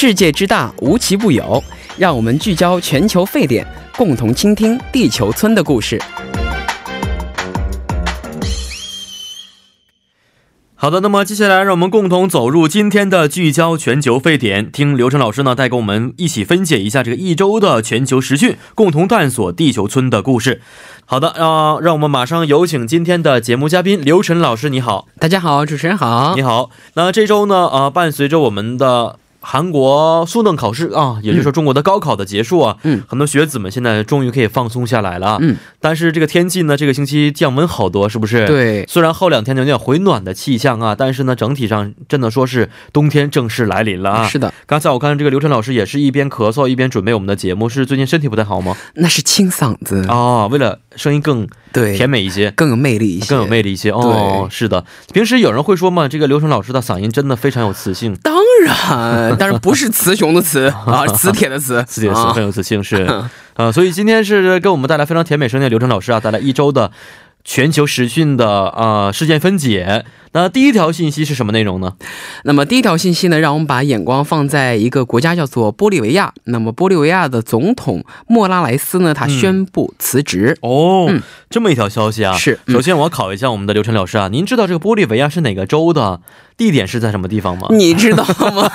世界之大，无奇不有。让我们聚焦全球沸点，共同倾听地球村的故事。好的，那么接下来让我们共同走入今天的聚焦全球沸点，听刘晨老师呢带给我们一起分解一下这个一周的全球时讯，共同探索地球村的故事。好的，啊，让我们马上有请今天的节目嘉宾刘晨老师，你好，大家好，主持人好，你好。那这周呢，呃，伴随着我们的。韩国速登考试啊，也就是说中国的高考的结束啊，嗯，很多学子们现在终于可以放松下来了，嗯，但是这个天气呢，这个星期降温好多，是不是？对，虽然后两天有点回暖的气象啊，但是呢，整体上真的说是冬天正式来临了啊。是的，刚才我看这个刘晨老师也是一边咳嗽一边准备我们的节目，是最近身体不太好吗？那是清嗓子啊，为了声音更对甜美一些，更有魅力一些，更有魅力一些哦。是的，平时有人会说嘛，这个刘成老师的嗓音真的非常有磁性。当然，但是不是雌。雄的雌啊，磁铁的磁，磁铁的磁很有磁性是，啊，所以今天是给我们带来非常甜美声音的刘成老师啊，带来一周的全球时讯的啊事件分解。那第一条信息是什么内容呢？那么第一条信息呢，让我们把眼光放在一个国家叫做玻利维亚。那么玻利维亚的总统莫拉莱斯呢，他宣布辞职。哦，这么一条消息啊。是。首先我要考一下我们的刘晨老师啊，您知道这个玻利维亚是哪个州的？地点是在什么地方吗？你知道吗？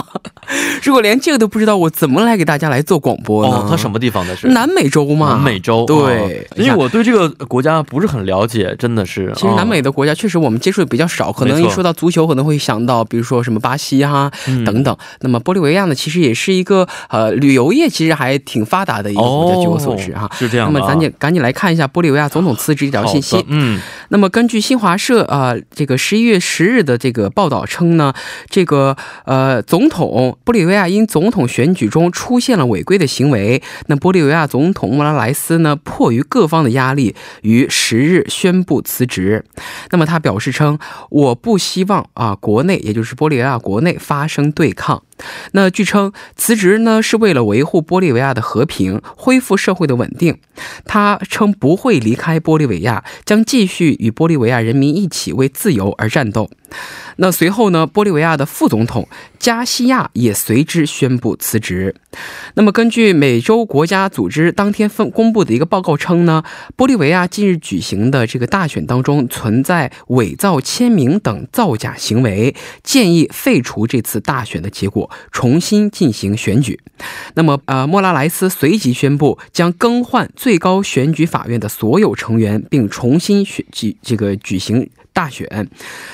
如果连这个都不知道，我怎么来给大家来做广播呢？哦，它什么地方的？是南美洲吗？南美洲。对。因为我对这个国家不是很了解，真的是。其实南美的国家确实我们接触的比较少，可能一说到足球，可能会想到比如说什么巴西哈等等。那么玻利维亚呢，其实也是一个呃旅游业其实还挺发达的一个国家，据我所知哈。是这样。那么咱紧赶紧来看一下玻利维亚总统辞职这条信息。嗯。那么根据新华社啊这个十一月十日的这个报道称呢，这个呃总统玻利维亚因总统选举中出现了违规的行为，那玻利维亚总统莫拉莱斯呢迫于各方的压力，于十日宣布辞职。那么他表示称，称我不希望啊国内也就是玻利维亚国内发生对抗。那据称辞职呢是为了维护玻利维亚的和平，恢复社会的稳定。他称不会离开玻利维亚，将继续与玻利维亚人民一起为自由而战斗。那随后呢，玻利维亚的副总统加西亚也随之宣布辞职。那么根据美洲国家组织当天分公布的一个报告称呢，玻利维亚近日举行的这个大选当中存在伪造签名等造假行为，建议废除这次大选的结果。重新进行选举，那么呃，莫拉莱斯随即宣布将更换最高选举法院的所有成员，并重新选举这个举行大选，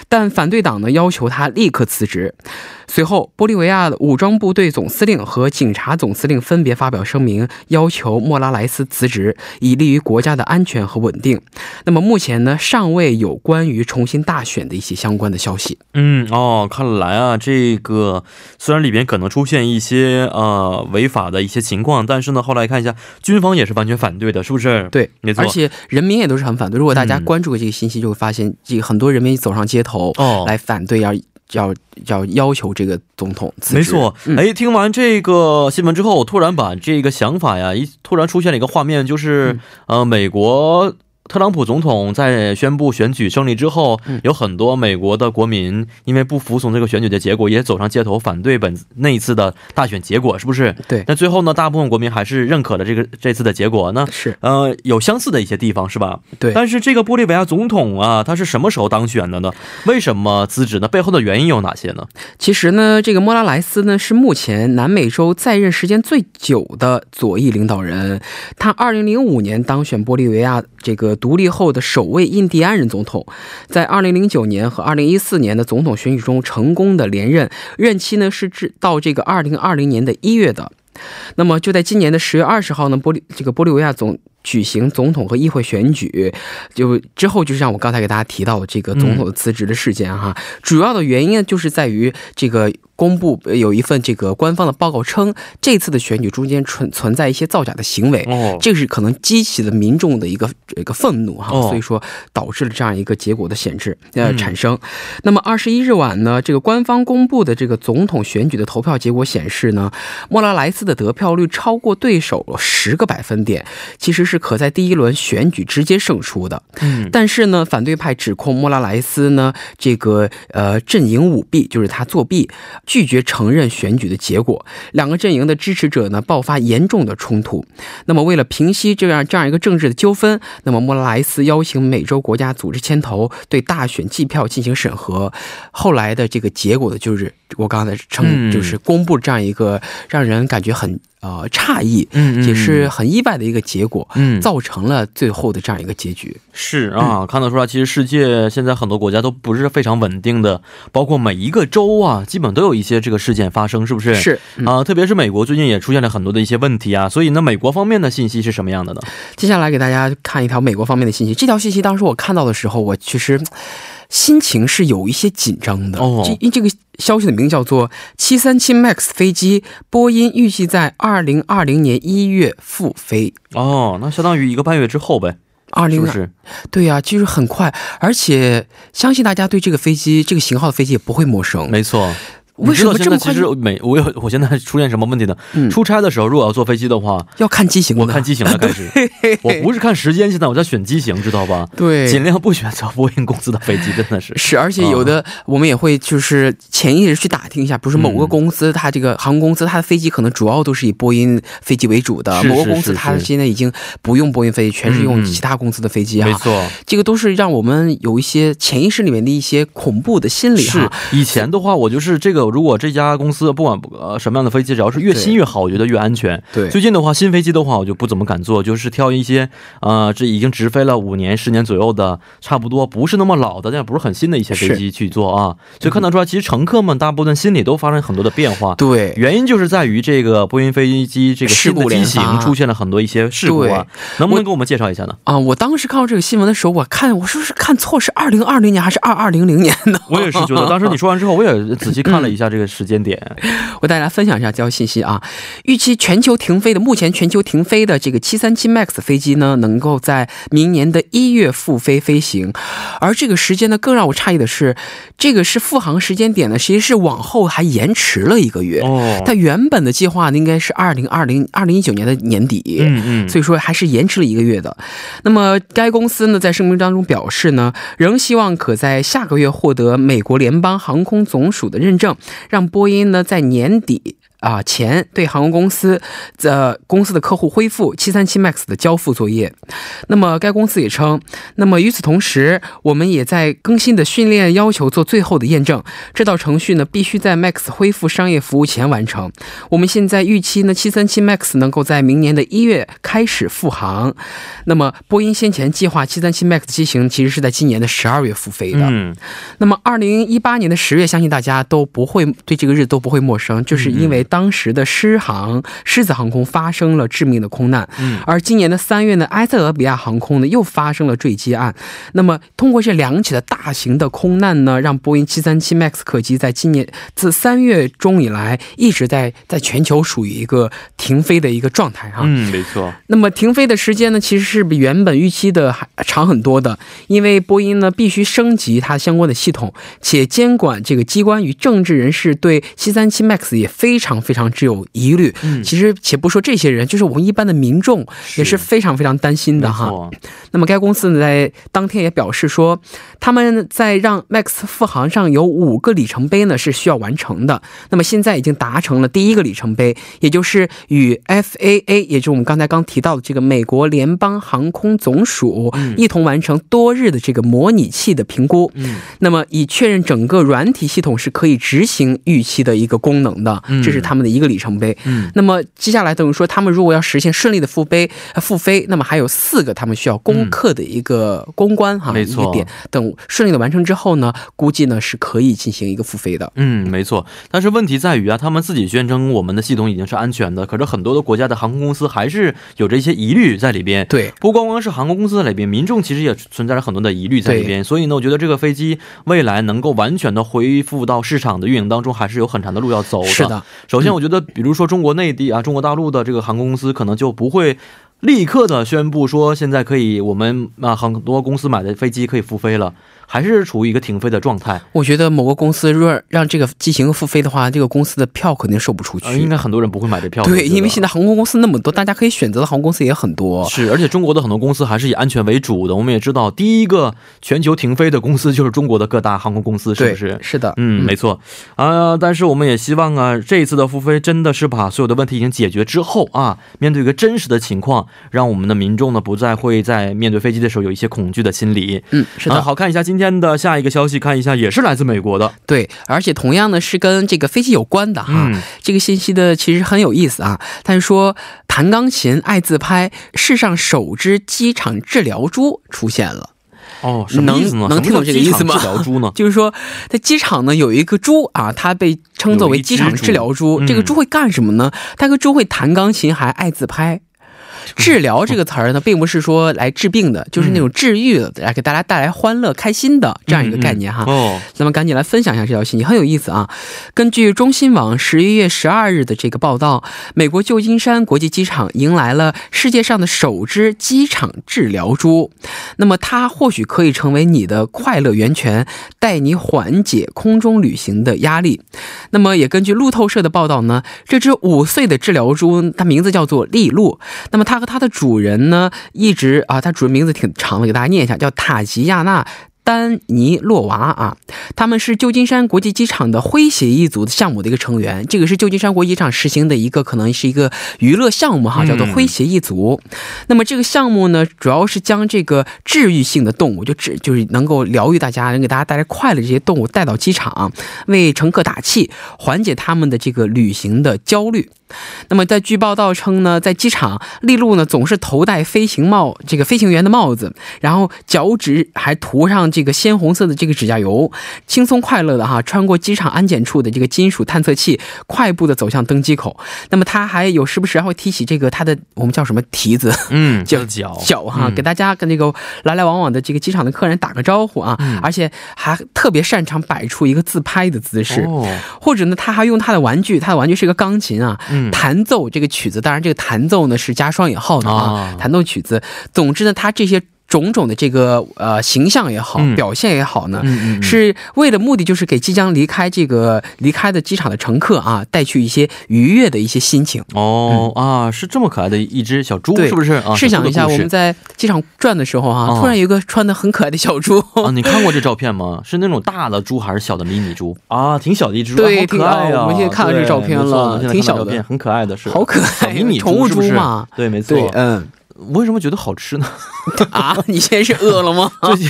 但反对党呢要求他立刻辞职。随后，玻利维亚的武装部队总司令和警察总司令分别发表声明，要求莫拉莱斯辞职，以利于国家的安全和稳定。那么目前呢，尚未有关于重新大选的一些相关的消息。嗯，哦，看来啊，这个虽然里边可能出现一些呃违法的一些情况，但是呢，后来看一下，军方也是完全反对的，是不是？对，没错。而且人民也都是很反对。如果大家关注这个信息，就会发现，这很多人民走上街头哦，来反对要。要要要求这个总统。没错，哎，听完这个新闻之后，我突然把这个想法呀，一突然出现了一个画面，就是呃，美国。特朗普总统在宣布选举胜利之后，有很多美国的国民因为不服从这个选举的结果，也走上街头反对本那一次的大选结果，是不是？对。那最后呢，大部分国民还是认可了这个这次的结果呢？是。呃，有相似的一些地方，是吧？对。但是这个玻利维亚总统啊，他是什么时候当选的呢？为什么辞职呢？背后的原因有哪些呢？其实呢，这个莫拉莱斯呢是目前南美洲在任时间最久的左翼领导人，他二零零五年当选玻利维亚这个。独立后的首位印第安人总统，在2009年和2014年的总统选举中成功的连任，任期呢是至到这个2020年的一月的。那么就在今年的十月二十号呢，玻利这个玻利维亚总举行总统和议会选举，就之后就是像我刚才给大家提到的这个总统辞职的事件哈，主要的原因就是在于这个。公布有一份这个官方的报告称，这次的选举中间存存在一些造假的行为，哦，这是可能激起了民众的一个一个愤怒哈，所以说导致了这样一个结果的显示呃产生。那么二十一日晚呢，这个官方公布的这个总统选举的投票结果显示呢，莫拉莱斯的得票率超过对手十个百分点，其实是可在第一轮选举直接胜出的。嗯，但是呢，反对派指控莫拉莱斯呢这个呃阵营舞弊，就是他作弊。拒绝承认选举的结果，两个阵营的支持者呢爆发严重的冲突。那么为了平息这样这样一个政治的纠纷，那么莫拉莱斯邀请美洲国家组织牵头对大选计票进行审核。后来的这个结果呢，就是我刚才称，就是公布这样一个让人感觉很。呃，诧异，嗯，也是很意外的一个结果，嗯，造成了最后的这样一个结局。是啊，看得出来，其实世界现在很多国家都不是非常稳定的，包括每一个州啊，基本都有一些这个事件发生，是不是？是啊，特别是美国最近也出现了很多的一些问题啊，所以呢，美国方面的信息是什么样的呢？接下来给大家看一条美国方面的信息。这条信息当时我看到的时候，我其实。心情是有一些紧张的。哦，这这个消息的名字叫做七三七 MAX 飞机，波音预计在二零二零年一月复飞。哦，那相当于一个半月之后呗。二零是？对呀，其实很快，而且相信大家对这个飞机这个型号的飞机也不会陌生。没错。为什么这么快？其实每我有，我现在出现什么问题呢？出差的时候，如果要坐飞机的话，要看机型。我看机型了，开始。我不是看时间，现在我在选机型，知道吧？对，尽量不选择波音公司的飞机，真的是。是，而且有的我们也会就是潜意识去打听一下，不是某个公司它这个航空公司它的飞机可能主要都是以波音飞机为主的，某个公司它现在已经不用波音飞机，全是用其他公司的飞机啊。没错，这个都是让我们有一些潜意识里面的一些恐怖的心理。是，以前的话，我就是这个，如果这家公公司不管呃什么样的飞机，只要是越新越好，我觉得越安全。对，最近的话，新飞机的话，我就不怎么敢坐，就是挑一些呃，这已经直飞了五年、十年左右的，差不多不是那么老的，但不是很新的一些飞机去坐啊。所以看得出来，其实乘客们大部分心里都发生很多的变化。对，原因就是在于这个波音飞机这个新的机型出现了很多一些事故啊。能不能给我们介绍一下呢？啊，我当时看到这个新闻的时候，我看我说是看错，是二零二零年还是二二零零年呢？我也是觉得，当时你说完之后，我也仔细看了一下这个时间点。我带。来分享一下交信息啊！预期全球停飞的，目前全球停飞的这个七三七 MAX 飞机呢，能够在明年的一月复飞飞行。而这个时间呢，更让我诧异的是，这个是复航时间点呢，其实是往后还延迟了一个月。哦，它原本的计划呢，应该是二零二零二零一九年的年底。嗯嗯，所以说还是延迟了一个月的。那么该公司呢，在声明当中表示呢，仍希望可在下个月获得美国联邦航空总署的认证，让波音呢在年。底啊，前对航空公司的公司的客户恢复七三七 MAX 的交付作业。那么该公司也称，那么与此同时，我们也在更新的训练要求做最后的验证。这道程序呢，必须在 MAX 恢复商业服务前完成。我们现在预期呢，七三七 MAX 能够在明年的一月开始复航。那么波音先前计划七三七 MAX 机型其实是在今年的十二月复飞的。嗯。那么二零一八年的十月，相信大家都不会对这个日子都不会陌生，就。是因为当时的狮航狮子航空发生了致命的空难，嗯，而今年的三月呢，埃塞俄比亚航空呢又发生了坠机案。那么通过这两起的大型的空难呢，让波音七三七 MAX 客机在今年自三月中以来一直在在全球属于一个停飞的一个状态哈。嗯，没错。那么停飞的时间呢，其实是比原本预期的还长很多的，因为波音呢必须升级它相关的系统，且监管这个机关与政治人士对七三七 MAX 也。非常非常之有疑虑。嗯，其实且不说这些人，就是我们一般的民众也是非常非常担心的哈。那么该公司呢，在当天也表示说，他们在让 Max 复航上有五个里程碑呢是需要完成的。那么现在已经达成了第一个里程碑，也就是与 FAA，也就是我们刚才刚提到的这个美国联邦航空总署一同完成多日的这个模拟器的评估。嗯，那么以确认整个软体系统是可以执行预期的一个功能的。这是他们的一个里程碑。嗯，那么接下来等于说，他们如果要实现顺利的复飞，复飞，那么还有四个他们需要攻克的一个攻关哈，没错。点等顺利的完成之后呢，估计呢是可以进行一个复飞的。嗯，没错。但是问题在于啊，他们自己宣称我们的系统已经是安全的，可是很多的国家的航空公司还是有着一些疑虑在里边。对，不光光是航空公司在里边，民众其实也存在着很多的疑虑在里边。所以呢，我觉得这个飞机未来能够完全的恢复到市场的运营当中，还是有很长的路要走的。是的。首先，我觉得，比如说中国内地啊，中国大陆的这个航空公司，可能就不会。立刻的宣布说，现在可以我们啊很多公司买的飞机可以复飞了。还是处于一个停飞的状态。我觉得某个公司若让这个机型复飞的话，这个公司的票肯定售不出去。应该很多人不会买这票。对，因为现在航空公司那么多，大家可以选择的航空公司也很多。是，而且中国的很多公司还是以安全为主的。我们也知道，第一个全球停飞的公司就是中国的各大航空公司，是不是？是的，嗯，没错。啊，但是我们也希望啊，这一次的复飞真的是把所有的问题已经解决之后啊，面对一个真实的情况，让我们的民众呢不再会在面对飞机的时候有一些恐惧的心理。嗯，是的。好看一下今天的下一个消息，看一下也是来自美国的，对，而且同样呢是跟这个飞机有关的哈。这个信息的其实很有意思啊，他是说弹钢琴爱自拍，世上首只机场治疗猪出现了。哦，什么意思呢？能听懂这个意思吗？治疗猪呢？就是说在机场呢有一个猪啊，它被称作为机场治疗猪。这个猪会干什么呢？它个猪会弹钢琴，还爱自拍。治疗这个词儿呢，并不是说来治病的，就是那种治愈的，来给大家带来欢乐、开心的这样一个概念哈。哦，那么赶紧来分享一下这条信息，很有意思啊。根据中新网十一月十二日的这个报道，美国旧金山国际机场迎来了世界上的首只机场治疗猪。那么它或许可以成为你的快乐源泉，带你缓解空中旅行的压力。那么也根据路透社的报道呢，这只五岁的治疗猪，它名字叫做利路。那么它和它的主人呢，一直啊，它主人名字挺长的，给大家念一下，叫塔吉亚娜。丹尼洛娃啊，他们是旧金山国际机场的诙谐一族的项目的一个成员。这个是旧金山国际机场实行的一个，可能是一个娱乐项目哈，叫做诙谐一族。那么这个项目呢，主要是将这个治愈性的动物，就治就是能够疗愈大家，能给大家带来快乐这些动物带到机场，为乘客打气，缓解他们的这个旅行的焦虑。那么，在据报道称呢，在机场，利路呢总是头戴飞行帽，这个飞行员的帽子，然后脚趾还涂上这个鲜红色的这个指甲油，轻松快乐的哈，穿过机场安检处的这个金属探测器，快步的走向登机口。那么，他还有时不时还会提起这个他的我们叫什么蹄子，嗯，叫脚脚哈，给大家跟那个来来往往的这个机场的客人打个招呼啊，而且还特别擅长摆出一个自拍的姿势，或者呢，他还用他的玩具，他的玩具是一个钢琴啊。弹奏这个曲子，当然这个弹奏呢是加双引号的啊。弹奏曲子，总之呢，它这些种种的这个呃形象也好，表现也好呢，是为了目的就是给即将离开这个离开的机场的乘客啊，带去一些愉悦的一些心情。哦啊，是这么可爱的一只小猪，是不是？试想一下，我们在机场转的时候哈，突然有一个穿的很可爱的小猪啊，你看过这照片吗？是那种大的猪还是小的迷你猪 啊？挺小的一只，对，可爱啊。我们现在看到这个照片了，挺小的，很可爱的，是好可爱，迷你宠物猪嘛？对，没错，嗯。为什么觉得好吃呢？啊，你现在是饿了吗？最近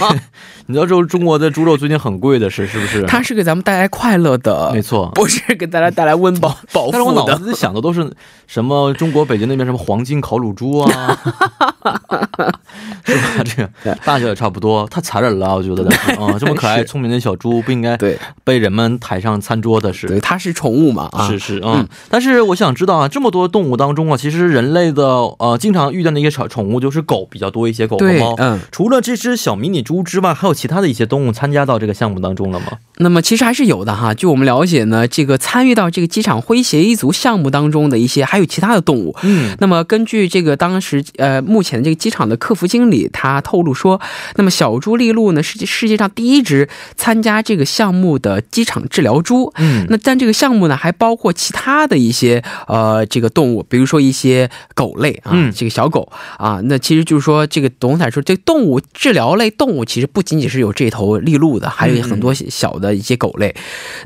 你知道，中中国的猪肉最近很贵的是是不是？它是给咱们带来快乐的，没错，不是给大家带来温饱 饱腹的。但是我脑子里想的都是什么？中国北京那边什么黄金烤乳猪啊？是吧？这个大小也差不多，太残忍了，我觉得。啊，这么可爱聪明的小猪不应该对被人们抬上餐桌的是？对，它是宠物嘛？啊是是嗯。但是我想知道啊，这么多动物当中啊，其实人类的呃经常遇见的一些宠宠物就是狗比较多一些，狗和猫。嗯。除了这只小迷你猪之外，还有其他的一些动物参加到这个项目当中了吗？那么其实还是有的哈。据我们了解呢，这个参与到这个机场诙谐一族项目当中的一些，还有其他的动物。嗯。那么根据这个当时呃目前的这个机场的客服经理他透露说，那么小猪利露呢是世界上第一只参加这个项目的机场治疗猪。嗯。那但这个项目呢还包括其他的一些呃这个动物，比如说一些狗类啊，这个小狗啊。那其实就是说这个董事长说，这动物治疗类动物其实不仅仅是有这头利鹿的，还有很多小的一些狗类。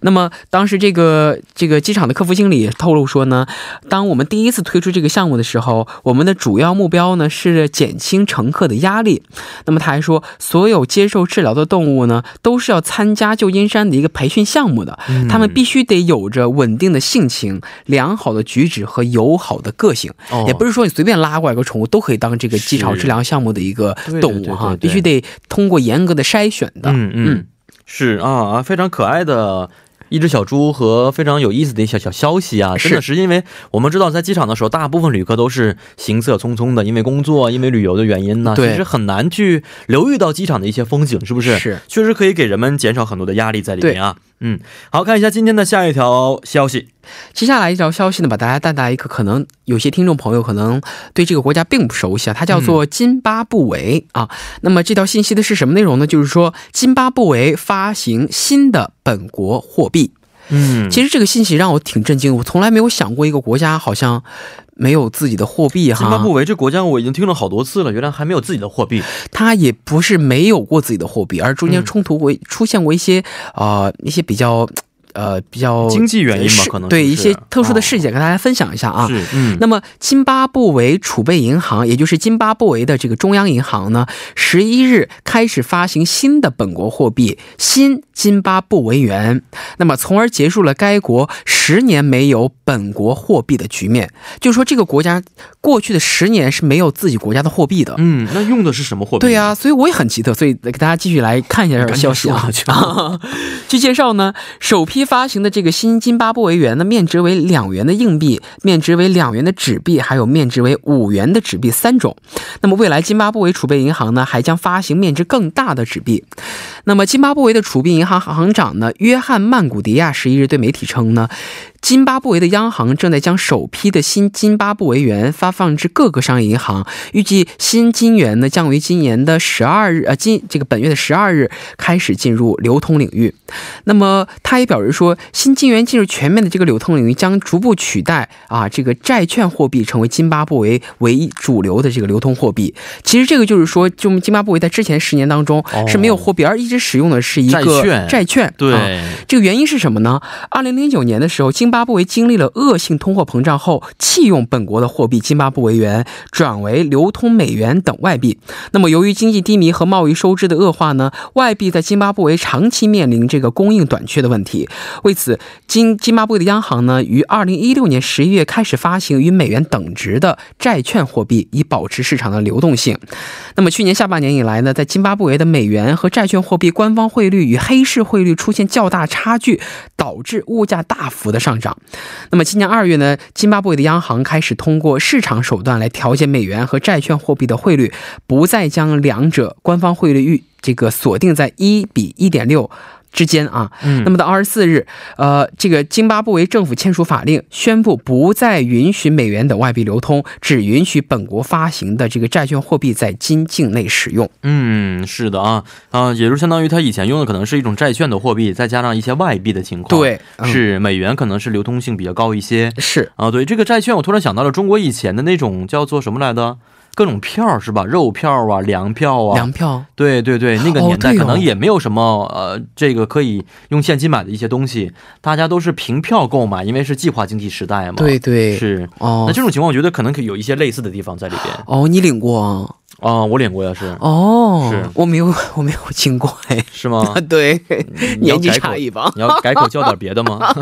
那么当时这个这个机场的客服经理透露说呢，当我们第一次推出这个项目的时候，我们的主要目标呢是减轻乘客的压力。那么他还说，所有接受治疗的动物呢，都是要参加旧金山的一个培训项目的，他们必须得有着稳定的性情、良好的举止和友好的个性。也不是说你随便拉过来个宠物都可以当这个机场治疗项目的一个动物哈，必须得通过严格的筛选的。嗯嗯。是啊啊，非常可爱的一只小猪和非常有意思的一小小消息啊！真的是因为我们知道，在机场的时候，大部分旅客都是行色匆匆的，因为工作、因为旅游的原因呢，其实很难去留意到机场的一些风景，是不是？是，确实可以给人们减少很多的压力在里面啊。嗯，好看一下今天的下一条消息。接下来一条消息呢，把大家带来一个可能有些听众朋友可能对这个国家并不熟悉啊，它叫做津巴布韦啊。那么这条信息的是什么内容呢？就是说津巴布韦发行新的本国货币。嗯，其实这个信息让我挺震惊，我从来没有想过一个国家好像没有自己的货币哈。津巴布韦这国家我已经听了好多次了，原来还没有自己的货币。它也不是没有过自己的货币，而中间冲突过出现过一些啊一些比较。呃，比较经济原因吧，可能对一些特殊的事件跟大家分享一下啊。是，嗯。那么，津巴布韦储备银行，也就是津巴布韦的这个中央银行呢，十一日开始发行新的本国货币新津巴布韦元，那么从而结束了该国十年没有本国货币的局面。就是说，这个国家过去的十年是没有自己国家的货币的。嗯，那用的是什么货币？对呀，所以我也很奇特，所以给大家继续来看一下这个消息啊。据介绍呢，首批。发行的这个新津巴布韦元的，面值为两元的硬币，面值为两元的纸币，还有面值为五元的纸币三种。那么未来津巴布韦储备银行呢，还将发行面值更大的纸币。那么津巴布韦的储备银行行长呢，约翰曼古迪亚十一日对媒体称呢。津巴布韦的央行正在将首批的新津巴布韦元发放至各个商业银行，预计新金元呢将于今年的十二日，呃，今这个本月的十二日开始进入流通领域。那么，他也表示说，新金元进入全面的这个流通领域，将逐步取代啊这个债券货币，成为津巴布韦唯一主流的这个流通货币。其实，这个就是说，就津巴布韦在之前十年当中是没有货币，而一直使用的是一个债券。债券，对，这个原因是什么呢？二零零九年的时候，津巴布韦经历了恶性通货膨胀后，弃用本国的货币津巴布韦元，转为流通美元等外币。那么，由于经济低迷和贸易收支的恶化呢，外币在津巴布韦长期面临这个供应短缺的问题。为此，津津巴布韦的央行呢，于二零一六年十一月开始发行与美元等值的债券货币，以保持市场的流动性。那么，去年下半年以来呢，在津巴布韦的美元和债券货币比官方汇率与黑市汇率出现较大差距，导致物价大幅的上涨。那么今年二月呢，津巴布韦的央行开始通过市场手段来调节美元和债券货币的汇率，不再将两者官方汇率预这个锁定在一比一点六。之间啊，嗯，那么到二十四日，呃，这个津巴布韦政府签署法令，宣布不再允许美元等外币流通，只允许本国发行的这个债券货币在津境内使用。嗯，是的啊，啊，也就相当于他以前用的可能是一种债券的货币，再加上一些外币的情况。对，是美元可能是流通性比较高一些。是啊，对这个债券，我突然想到了中国以前的那种叫做什么来的？各种票是吧？肉票啊，粮票啊，粮票。对对对，那个年代可能也没有什么呃，这个可以用现金买的一些东西，大家都是凭票购买，因为是计划经济时代嘛。对对，是哦。那这种情况，我觉得可能可以有一些类似的地方在里边。哦，你领过。啊，我领过呀，是哦，是我没有，我没有经过，哎，是吗？对，年纪差异吧？你要改口叫点别的吗？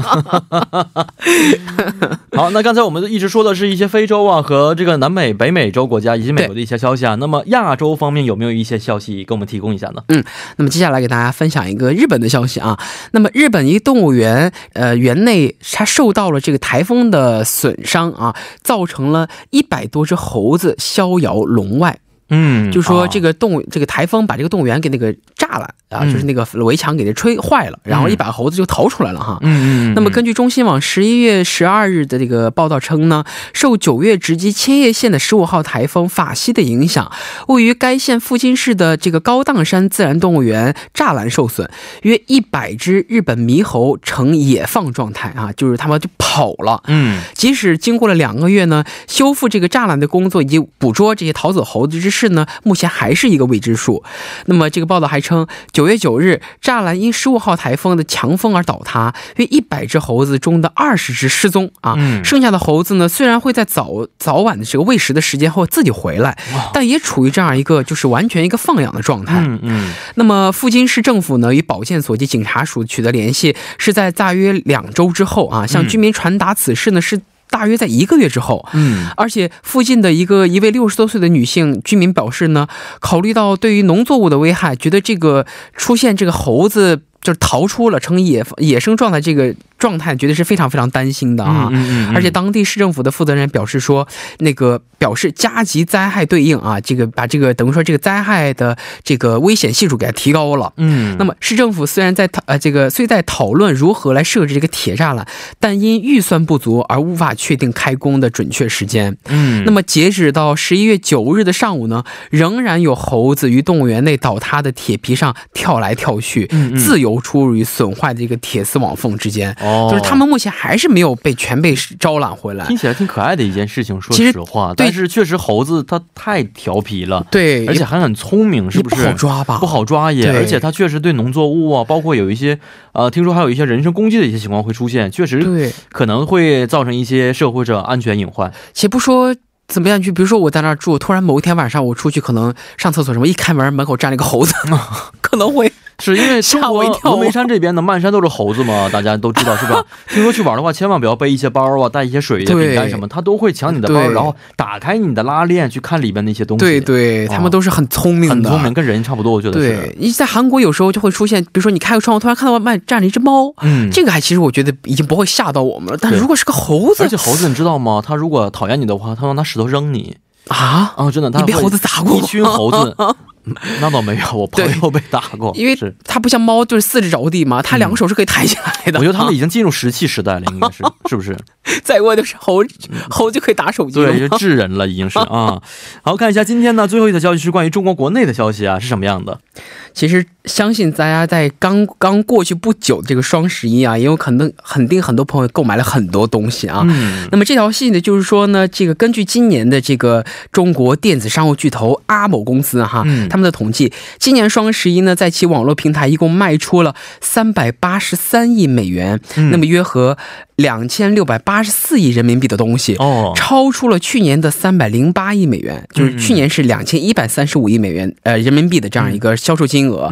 好，那刚才我们一直说的是一些非洲啊和这个南美、北美洲国家以及美国的一些消息啊。那么亚洲方面有没有一些消息给我们提供一下呢？嗯，那么接下来给大家分享一个日本的消息啊。那么日本一动物园，呃，园内它受到了这个台风的损伤啊，造成了一百多只猴子逍遥笼外。嗯，就说这个动物，这个台风把这个动物园给那个炸了啊，就是那个围墙给它吹坏了，然后一把猴子就逃出来了哈。嗯嗯。那么根据中新网十一月十二日的这个报道称呢，受九月直击千叶县的十五号台风法西的影响，位于该县附近市的这个高档山自然动物园栅栏受损，约一百只日本猕猴呈野放状态啊，就是他们就跑了。嗯。即使经过了两个月呢，修复这个栅栏的工作以及捕捉这些逃走猴子之。是呢，目前还是一个未知数。那么这个报道还称，九月九日，栅栏因十五号台风的强风而倒塌，约一百只猴子中的二十只失踪啊。剩下的猴子呢，虽然会在早早晚的这个喂食的时间后自己回来，但也处于这样一个就是完全一个放养的状态。嗯嗯。那么附近市政府呢，与保健所及警察署取得联系，是在大约两周之后啊，向居民传达此事呢是。大约在一个月之后，嗯，而且附近的一个一位六十多岁的女性居民表示呢，考虑到对于农作物的危害，觉得这个出现这个猴子就是逃出了成野野生状态这个状态，绝对是非常非常担心的啊。而且当地市政府的负责人表示说，那个表示加急灾害对应啊，这个把这个等于说这个灾害的这个危险系数给它提高了。嗯，那么市政府虽然在讨呃这个虽在讨论如何来设置这个铁栅栏，但因预算不足而无法确定开工的准确时间。嗯，那么截止到十一月九日的上午呢，仍然有猴子于动物园内倒塌的铁皮上跳来跳去，自由。出入于损坏的这个铁丝网缝之间，哦，就是他们目前还是没有被全被招揽回来。听起来挺可爱的一件事情，说实话，但是确实猴子它太调皮了，对，而且还很聪明，是不是？不好抓吧？不好抓也，而且它确实对农作物啊，包括有一些呃，听说还有一些人身攻击的一些情况会出现，确实对，可能会造成一些社会者安全隐患。且不说。怎么样？就比如说我在那儿住，突然某一天晚上我出去，可能上厕所什么，一开门门口站了一个猴子，可能会是因为 吓我一跳。峨眉山这边的漫山都是猴子嘛，大家都知道是吧？听说去玩的话，千万不要背一些包啊，带一些水、饼干什么，他都会抢你的包，然后打开你的拉链去看里边那些东西。对对，他们都是很聪明的，很聪明，跟人差不多，我觉得。对，你在韩国有时候就会出现，比如说你开个窗户，突然看到外面站着一只猫，嗯，这个还其实我觉得已经不会吓到我们了。但如果是个猴子，而且猴子你知道吗？他如果讨厌你的话，他会拿石头扔你。啊啊！真的，他被猴子砸过，一群猴子。那倒没有，我朋友被打过。因为它不像猫，就是四肢着地嘛，它两个手是可以抬起来的。我觉得他们已经进入石器时代了，应该是，是不是？再过就是猴猴就可以打手机，对，就 智人了，已经是啊。好，看一下今天呢最后一条消息是关于中国国内的消息啊，是什么样的？其实相信大家在刚刚过去不久这个双十一啊，也有可能肯定很多朋友购买了很多东西啊。嗯。那么这条信呢，就是说呢，这个根据今年的这个中国电子商务巨头阿某公司哈，他们的统计，今年双十一呢，在其网络平台一共卖出了三百八十三亿美元，那么约合。两千六百八十四亿人民币的东西哦，超出了去年的三百零八亿美元，就是去年是两千一百三十五亿美元呃人民币的这样一个销售金额，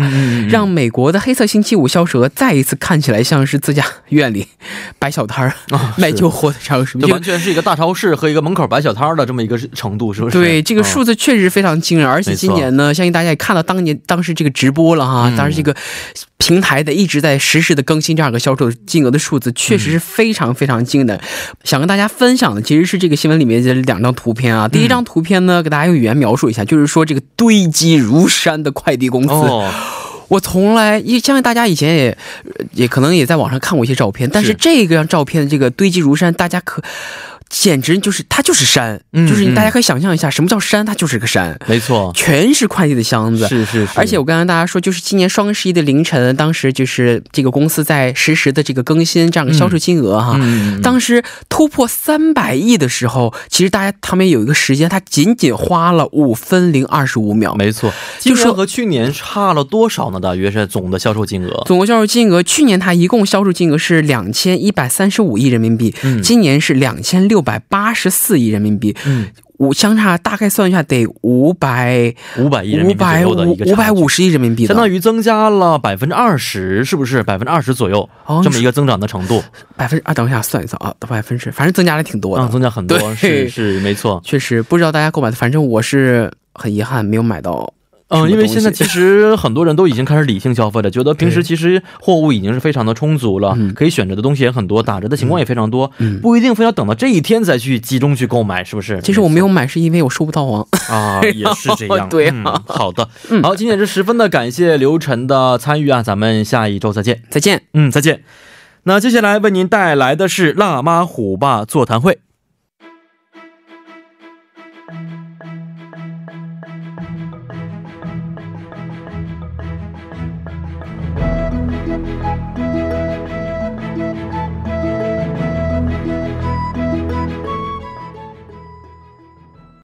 让美国的黑色星期五销售额再一次看起来像是自家院里摆小摊儿卖旧货的超市，就完全是一个大超市和一个门口摆小摊儿的这么一个程度，是不是？对，这个数字确实非常惊人，而且今年呢，相信大家也看到当年当时这个直播了哈，当时这个。平台的一直在实时的更新这样一个销售金额的数字，确实是非常非常惊人。想跟大家分享的其实是这个新闻里面的两张图片啊。第一张图片呢，给大家用语言描述一下，就是说这个堆积如山的快递公司。我从来，因相信大家以前也也可能也在网上看过一些照片，但是这个张照片的这个堆积如山，大家可。简直就是它就是山，就是大家可以想象一下，什么叫山？它就是个山，没错，全是快递的箱子，是是是。而且我刚刚大家说，就是今年双十一的凌晨，当时就是这个公司在实时的这个更新这样的销售金额哈，当时突破三百亿的时候，其实大家他们有一个时间，它仅仅花了五分零二十五秒，没错。就是和去年差了多少呢？大约是总的销售金额，总的销售金额，去年它一共销售金额是两千一百三十五亿人民币，今年是两千六。六百八十四亿人民币，嗯，五相差大概算一下得五百五百亿人民币左右的一个五百五十亿人民币，相当于增加了百分之二十，是不是？百分之二十左右？哦这么一个增长的程度，百分之啊，等一下算一算啊，百分之反正增加了挺多的，增加很多，是是没错，确实不知道大家购买的，反正我是很遗憾没有买到。嗯，因为现在其实很多人都已经开始理性消费了，觉得平时其实货物已经是非常的充足了，可以选择的东西也很多，打折的情况也非常多，不一定非要等到这一天再去集中去购买，是不是？其实我没有买，是因为我收不到啊。啊，也是这样。对，好的，好，今天是十分的感谢刘晨的参与啊，咱们下一周再见，再见，嗯，再见。那接下来为您带来的是《辣妈虎爸座谈会》。